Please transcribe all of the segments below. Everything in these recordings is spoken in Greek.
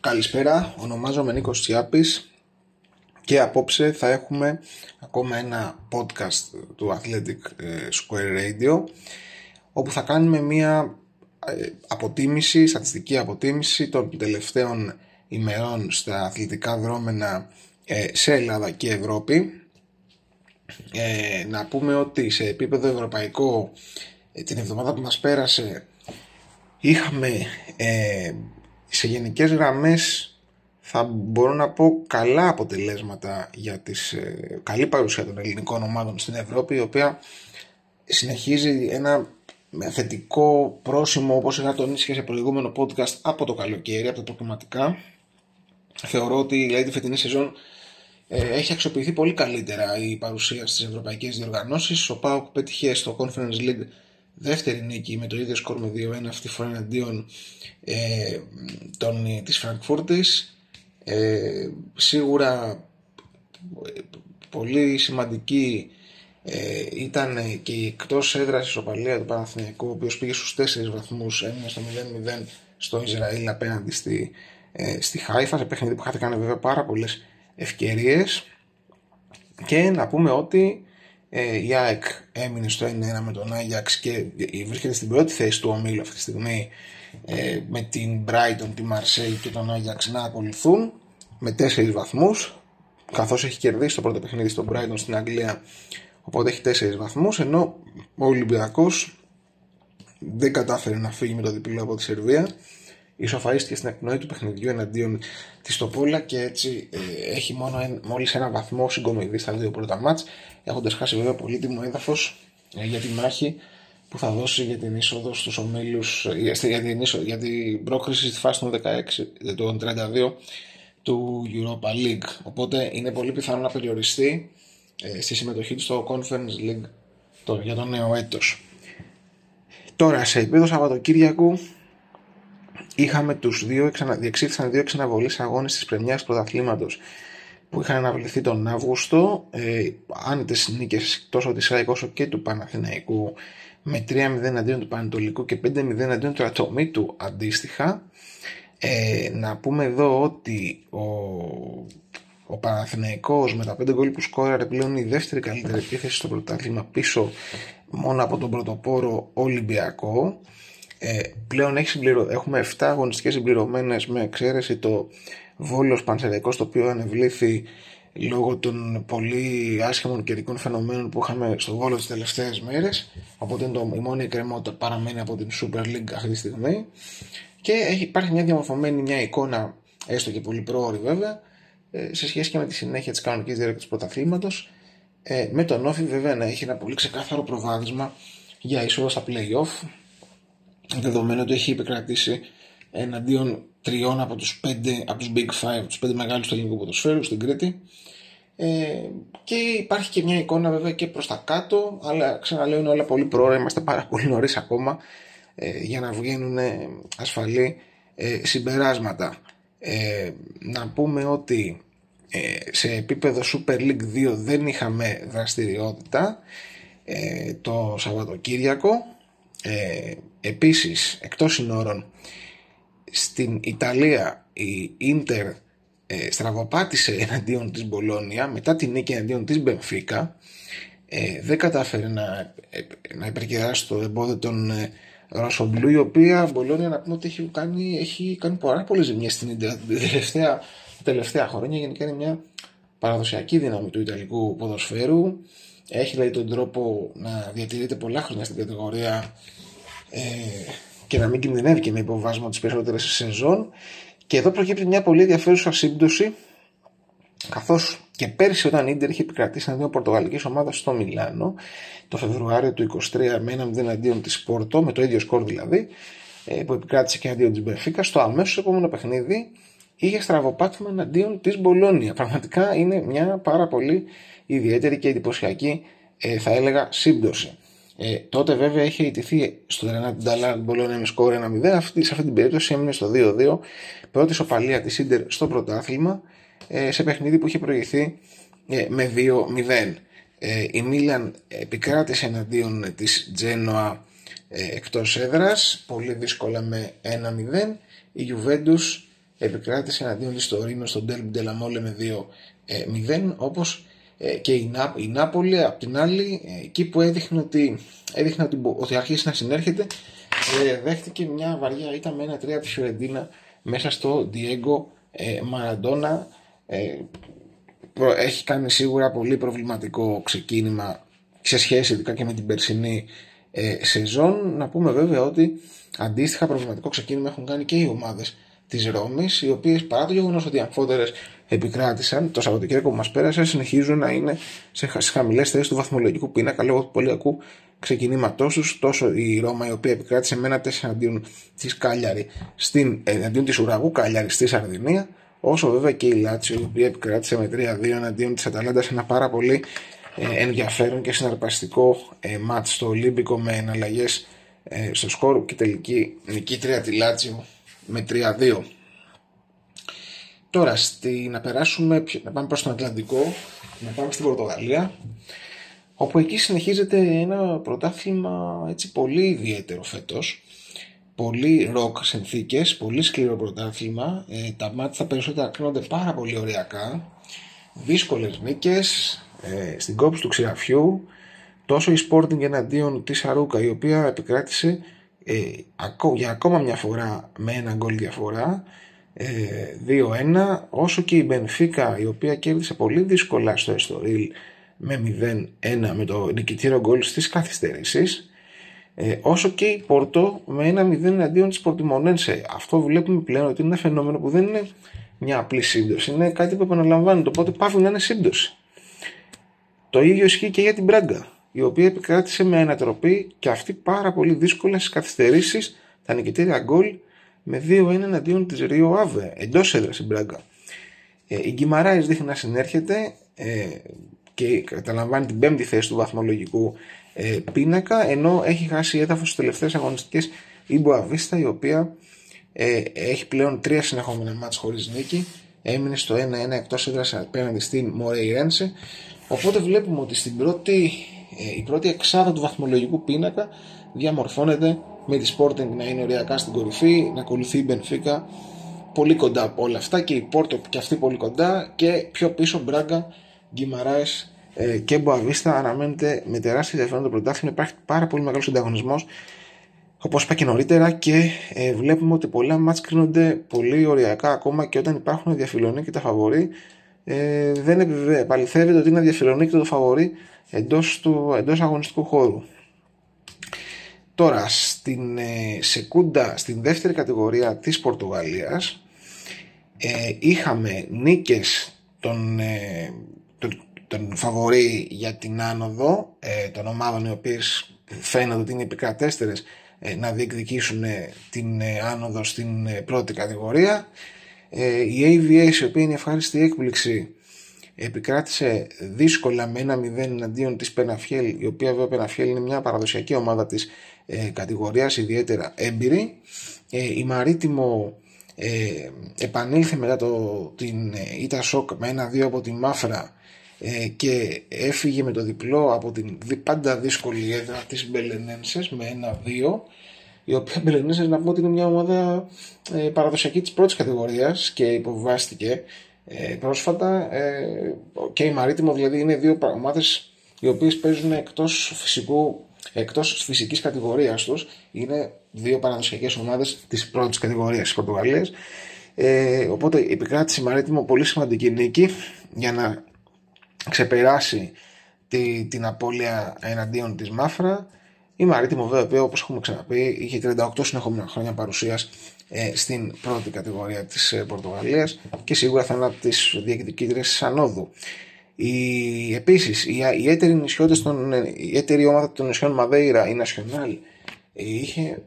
Καλησπέρα, ονομάζομαι Νίκος Τσιάπης και απόψε θα έχουμε ακόμα ένα podcast του Athletic ε, Square Radio όπου θα κάνουμε μια ε, αποτίμηση, στατιστική αποτίμηση των τελευταίων ημερών στα αθλητικά δρόμενα ε, σε Ελλάδα και Ευρώπη. να πούμε ότι σε επίπεδο ευρωπαϊκό την εβδομάδα που μας πέρασε είχαμε σε γενικές γραμμές θα μπορώ να πω καλά αποτελέσματα για τις ε, καλή παρουσία των ελληνικών ομάδων στην Ευρώπη η οποία συνεχίζει ένα θετικό πρόσημο όπως είχα τονίσει και σε προηγούμενο podcast από το καλοκαίρι, από τα προκριματικά. Θεωρώ ότι δηλαδή τη φετινή σεζόν ε, έχει αξιοποιηθεί πολύ καλύτερα η παρουσία στις ευρωπαϊκές διοργανώσεις. Ο ΠΑΟΚ πέτυχε στο Conference League δεύτερη νίκη με το ίδιο σκορ με 2-1 αυτή τη φορά εναντίον ε, των, της Φραγκφούρτης. Ε, σίγουρα πολύ σημαντική ε, ήταν και η εκτός έδρας ισοπαλία του Παναθηναϊκού ο οποίος πήγε στους 4 βαθμούς έμεινε στο 0-0 στο Ισραήλ απέναντι στη, ε, στη Χάιφα σε παιχνίδι που χάθηκαν βέβαια πάρα πολλές ευκαιρίες. Και να πούμε ότι ε, η ΑΕΚ έμεινε στο 1-1 με τον Άγιαξ και βρίσκεται στην πρώτη θέση του ομίλου αυτή τη στιγμή ε, με την Brighton, τη Marseille και τον Άγιαξ να ακολουθούν με 4 βαθμούς καθώς έχει κερδίσει το πρώτο παιχνίδι στον Brighton στην Αγγλία οπότε έχει 4 βαθμούς ενώ ο Ολυμπιακός δεν κατάφερε να φύγει με το διπλό από τη Σερβία ισοφαρίστηκε στην εκπνοή του παιχνιδιού εναντίον της Τοπόλα και έτσι ε, έχει μόνο μόλις ένα βαθμό συγκομιδής στα δύο πρώτα μάτς έχοντας χάσει βέβαια πολύτιμο έδαφος ε, για τη μάχη που θα δώσει για την είσοδο στους ομίλους ε, για, την, για την πρόκριση στη φάση των, 16, των 32 του Europa League. Οπότε είναι πολύ πιθανό να περιοριστεί ε, στη συμμετοχή του στο Conference League το, για το νέο έτος. Τώρα σε επίπεδο Σαββατοκύριακου είχαμε τους δύο, διεξήχθησαν δύο ξαναβολείς αγώνες της πρεμιάς πρωταθλήματος που είχαν αναβληθεί τον Αύγουστο ε, άνετες νίκες τόσο της ΑΕΚ όσο και του Παναθηναϊκού με 3-0 αντίον του Πανετολικού και 5-0 αντίον του Ατομίτου αντίστοιχα. Ε, να πούμε εδώ ότι ο, ο Παναθηναϊκός με τα 5 γκολ που σκόραρε πλέον η δεύτερη καλύτερη επίθεση στο πρωτάθλημα πίσω μόνο από τον πρωτοπόρο Ολυμπιακό ε, πλέον έχει συμπληρω... έχουμε 7 αγωνιστικές συμπληρωμένες με εξαίρεση το Βόλος Πανσεραϊκός το οποίο ανεβλήθη λόγω των πολύ άσχημων καιρικών φαινομένων που είχαμε στο Βόλο τις τελευταίες μέρες. Οπότε το, η μόνη εκκρεμότητα παραμένει από την Super League αυτή τη στιγμή. Και έχει, υπάρχει μια διαμορφωμένη μια εικόνα έστω και πολύ πρόωρη βέβαια ε, σε σχέση και με τη συνέχεια της κανονικής διάρκειας του πρωταθλήματος. Ε, με τον Όφη βέβαια να έχει ένα πολύ ξεκάθαρο προβάδισμα για είσοδο στα play-off δεδομένου ότι έχει επικρατήσει εναντίον τριών από τους, πέντε, από τους Big Five, τους πέντε μεγάλους του ελληνικού ποδοσφαίρου στην Κρήτη. Ε, και υπάρχει και μια εικόνα βέβαια και προς τα κάτω αλλά ξαναλέω είναι όλα πολύ πρόωρα, είμαστε πάρα πολύ νωρίς ακόμα ε, για να βγαίνουν ασφαλή ε, συμπεράσματα. Ε, να πούμε ότι σε επίπεδο Super League 2 δεν είχαμε δραστηριότητα το Σαββατοκύριακο ε, επίσης εκτός συνόρων στην Ιταλία η Ίντερ ε, στραβοπάτησε εναντίον της Μπολόνια μετά την νίκη εναντίον της Μπενφίκα ε, δεν κατάφερε να, ε, να υπερκεράσει το εμπόδιο των ε, Ρωσομπλού η οποία Μπολόνια να πούμε ότι έχει κάνει, έχει κάνει πάρα πολλές ζημιές στην Ίντερ τα τελευταία, τελευταία χρόνια γενικά είναι μια παραδοσιακή δύναμη του Ιταλικού ποδοσφαίρου έχει δηλαδή τον τρόπο να διατηρείται πολλά χρόνια στην κατηγορία ε, και να μην κινδυνεύει και με υποβάσμα τις περισσότερες σεζόν. Και εδώ προκύπτει μια πολύ ενδιαφέρουσα σύμπτωση, καθώς και πέρσι όταν η Ιντερ είχε επικρατήσει ένα πορτογαλικής ομάδας στο Μιλάνο, το Φεβρουάριο του 23 με έναν εναντίον της Πόρτο, με το ίδιο σκορ δηλαδή, ε, που επικράτησε και εναντίον της Μπεφίκα, στο αμέσως επόμενο παιχνίδι είχε στραβοπάτημα εναντίον της Μπολόνια. Πραγματικά είναι μια πάρα πολύ ιδιαίτερη και εντυπωσιακή, ε, θα έλεγα, σύμπτωση. Ε, τότε βέβαια είχε ιτηθεί στο Ρενάτι Νταλάν Μπολόνια με σκόρ 1-0. Αυτή, σε αυτή την περίπτωση έμεινε στο 2-2. Πρώτη σοπαλία της Ίντερ στο πρωτάθλημα ε, σε παιχνίδι που είχε προηγηθεί ε, με 2-0. Ε, η Μίλαν επικράτησε εναντίον της Τζένοα ε, εκτός έδρας πολύ δύσκολα με 1-0 η Juventus επικράτησε εναντίον της Τωρίνο στον Ντέρμπι Ντελαμόλε με 2-0 όπως και η, Νά, η Νάπολη απ' την άλλη εκεί που έδειχνε ότι, έδειχνε ότι, ότι αρχίσει να συνέρχεται δέχτηκε μια βαριά ήττα με ένα τρία από τη Φιωρεντίνα μέσα στο Diego Μαραντόνα έχει κάνει σίγουρα πολύ προβληματικό ξεκίνημα σε σχέση ειδικά και με την περσινή ε, σεζόν. Να πούμε βέβαια ότι αντίστοιχα προβληματικό ξεκίνημα έχουν κάνει και οι ομάδες της Ρώμης, οι οποίες παρά το γεγονός ότι οι αμφότερες επικράτησαν το Σαββατοκύριακο που μας πέρασε, συνεχίζουν να είναι σε χαμηλές θέσεις του βαθμολογικού πίνακα λόγω του πολυακού ξεκινήματός τους. Τόσο η Ρώμα, η οποία επικράτησε με ένα 4 αντίον της Κάλιαρη, στην, ε, αντίον της Ουραγού Κάλιαρη στη Σαρδινία, όσο βέβαια και η Λάτσιο, η οποία επικράτησε με 3-2 εναντίον της Αταλάντας σε ένα πάρα πολύ ε, ενδιαφέρον και συναρπαστικό ε, μάτς στο Ολύμπικο με εναλλαγές ε, στο σκορ και τελική νικήτρια τη Λάτσιο με 3-2. Τώρα στη, να περάσουμε, να πάμε προς τον Ατλαντικό, να πάμε στην Πορτογαλία, όπου εκεί συνεχίζεται ένα πρωτάθλημα έτσι πολύ ιδιαίτερο φέτος. Πολύ ροκ συνθήκες, πολύ σκληρό πρωτάθλημα. Ε, τα μάτια περισσότερα κρίνονται πάρα πολύ ωριακά. Δύσκολες νίκες, ε, στην κόψη του Ξηραφιού τόσο η Sporting εναντίον της Αρούκα η οποία επικράτησε ε, για ακόμα μια φορά με ένα γκολ διαφορά ε, 2-1 όσο και η Μπενφίκα η οποία κέρδισε πολύ δύσκολα στο Εστορίλ με 0-1 με το νικητήριο γκολ στις καθυστερήσεις ε, όσο και η Πόρτο με ένα 0 εναντίον της Πορτιμονένσε. Αυτό βλέπουμε πλέον ότι είναι ένα φαινόμενο που δεν είναι μια απλή σύμπτωση είναι κάτι που επαναλαμβάνεται οπότε πάβει να είναι σύμπτωση. Το ίδιο ισχύει και για την Μπράγκα, η οποία επικράτησε με ανατροπή και αυτή πάρα πολύ δύσκολα στι καθυστερήσει τα νικητήρια γκολ με 2-1 εναντίον της Ρίο Αβε, εντός έδρας η Μπράγκα. Ε, η Γκυμαράης δείχνει να συνέρχεται ε, και καταλαμβάνει την πέμπτη θέση του βαθμολογικού ε, πίνακα, ενώ έχει χάσει έδαφος στις τελευταίες αγωνιστικές η Μποαβίστα, η οποία ε, έχει πλέον τρία συνεχόμενα μάτς χωρίς νίκη. Έμεινε στο 1-1 εκτός έδρας απέναντι στην Μορέιρένσε Οπότε βλέπουμε ότι στην πρώτη, ε, η πρώτη εξάδα του βαθμολογικού πίνακα διαμορφώνεται με τη Sporting να είναι ωριακά στην κορυφή, να ακολουθεί η Benfica πολύ κοντά από όλα αυτά και η Πόρτο και αυτή πολύ κοντά και πιο πίσω Μπράγκα, Γκυμαράες ε, και Μποαβίστα αναμένεται με τεράστιο ενδιαφέρον το πρωτάθλημα. Υπάρχει πάρα πολύ μεγάλος ανταγωνισμός όπως είπα και νωρίτερα και ε, βλέπουμε ότι πολλά μάτς κρίνονται πολύ ωριακά ακόμα και όταν υπάρχουν διαφιλονοί και τα φαβοροί ε, δεν επαληθεύεται ότι είναι διαφιλονίκητο το φαβορή εντός, του, εντός αγωνιστικού χώρου. Τώρα, στην ε, σεκούντα, στην δεύτερη κατηγορία της Πορτογαλίας ε, είχαμε νίκες των, ε, τον, τον φαβορή για την άνοδο ε, των ομάδων οι οποίες φαίνονται ότι είναι επικρατέστερες ε, να διεκδικήσουν την άνοδο στην πρώτη κατηγορία ε, η AVS η οποία είναι ευχάριστη έκπληξη επικράτησε δύσκολα με ένα 0 εναντίον της Πεναφιέλ η οποία βέβαια Πεναφιέλ είναι μια παραδοσιακή ομάδα της ε, κατηγορίας ιδιαίτερα έμπειρη. Ε, η Μαρίτιμο ε, επανήλθε μετά το, την Ίτα Σοκ με ένα-δύο από τη Μάφρα ε, και έφυγε με το διπλό από την πάντα δύσκολη έδρα της Μπελενένσες με ένα-δύο η οποία Μπελενέζε να πούμε ότι είναι μια ομάδα ε, παραδοσιακή της πρώτης κατηγορίας και υποβιβάστηκε ε, πρόσφατα ε, και η Μαρίτιμο δηλαδή είναι δύο ομάδες οι οποίες παίζουν εκτός φυσικού εκτός φυσικής κατηγορίας τους. Είναι δύο παραδοσιακές ομάδες της πρώτης κατηγορίας της Πορτογαλίας. Ε, οπότε επικράτησε η Μαρίτιμο πολύ σημαντική νίκη για να ξεπεράσει τη, την απώλεια εναντίον της Μάφρα. Η Μαρίτιμο βέβαια όπως έχουμε ξαναπεί είχε 38 συνεχόμενα χρόνια παρουσίας ε, στην πρώτη κατηγορία της ε, Πορτογαλίας και σίγουρα θα είναι από τις διεκδικήτρες της Ανόδου. Η, επίσης η, η, έτερη των, η έτερη ομάδα των νησιών Μαδέιρα, η Nacional, είχε,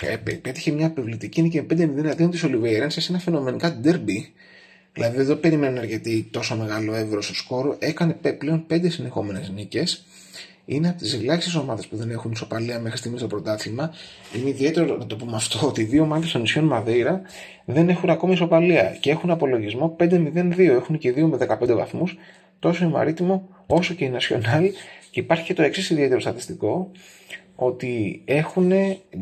ε, πέτυχε μια επιβλητική νίκη με 5-0 αντίον της Ολιβέιραν σε ένα φαινομενικά ντέρμπι Δηλαδή δεν περιμένουν αρκετή τόσο μεγάλο εύρος στο σκόρο. Έκανε πλέον 5 συνεχόμενες νίκες είναι από τις ελάχιστε ομάδες που δεν έχουν ισοπαλία μέχρι στιγμής στο πρωτάθλημα. Είναι ιδιαίτερο να το πούμε αυτό ότι οι δύο ομάδες των νησιών Μαδέιρα δεν έχουν ακόμα ισοπαλία και έχουν απολογισμό 5-0-2. Έχουν και δύο με 15 βαθμούς, τόσο η Μαρίτιμο όσο και η Νασιονάλ. Και υπάρχει και το εξής ιδιαίτερο στατιστικό, ότι έχουν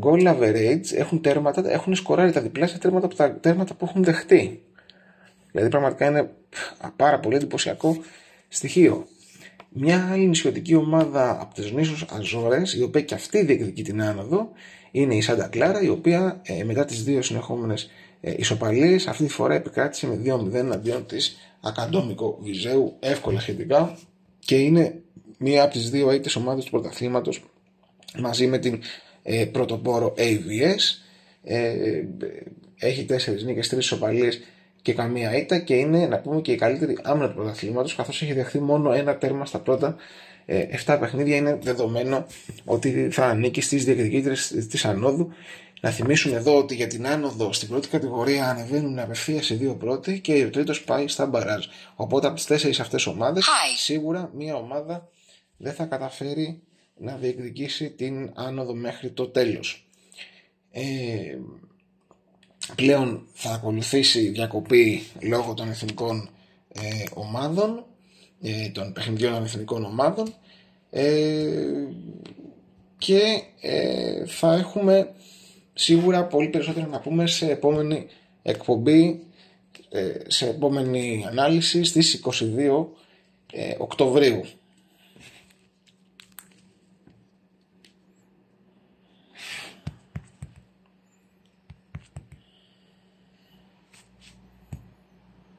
goal average, έχουν τέρματα, έχουν σκοράρει τα διπλάσια τέρματα από τα τέρματα που έχουν δεχτεί. Δηλαδή πραγματικά είναι πάρα πολύ εντυπωσιακό στοιχείο. Μια άλλη νησιωτική ομάδα από τις νήσους Αζόρες, η οποία και αυτή διεκδικεί την άνοδο, είναι η Σάντα Κλάρα, η οποία ε, μετά τις δύο συνεχόμενες ε, ισοπαλίες αυτή τη φορά επικράτησε με 2-0 αντίον της Ακαντόμικο Βιζέου, εύκολα σχετικά και είναι μία από τις δύο αίτες ομάδες του πρωταθλήματος μαζί με την ε, πρωτοπόρο AVS ε, έχει τέσσερις νίκες, τρεις ισοπαλίες και καμία ήττα και είναι να πούμε και η καλύτερη άμυνα του πρωταθλήματος καθώς έχει δεχθεί μόνο ένα τέρμα στα πρώτα ε, 7 παιχνίδια είναι δεδομένο ότι θα ανήκει στις διεκδικήτρες της ανόδου να θυμίσουμε εδώ ότι για την άνοδο στην πρώτη κατηγορία ανεβαίνουν απευθείας οι δύο πρώτοι και ο τρίτος πάει στα μπαράζ. Οπότε από τις τέσσερις αυτές ομάδες, σίγουρα μία ομάδα δεν θα καταφέρει να διεκδικήσει την άνοδο μέχρι το τέλος. Ε, πλέον θα ακολουθήσει διακοπή λόγω των εθνικών ε, ομάδων, ε, των παιχνιδιών των εθνικών ομάδων ε, και ε, θα έχουμε σίγουρα πολύ περισσότερο να πούμε σε επόμενη εκπομπή, σε επόμενη ανάλυση στις 22 Οκτωβρίου.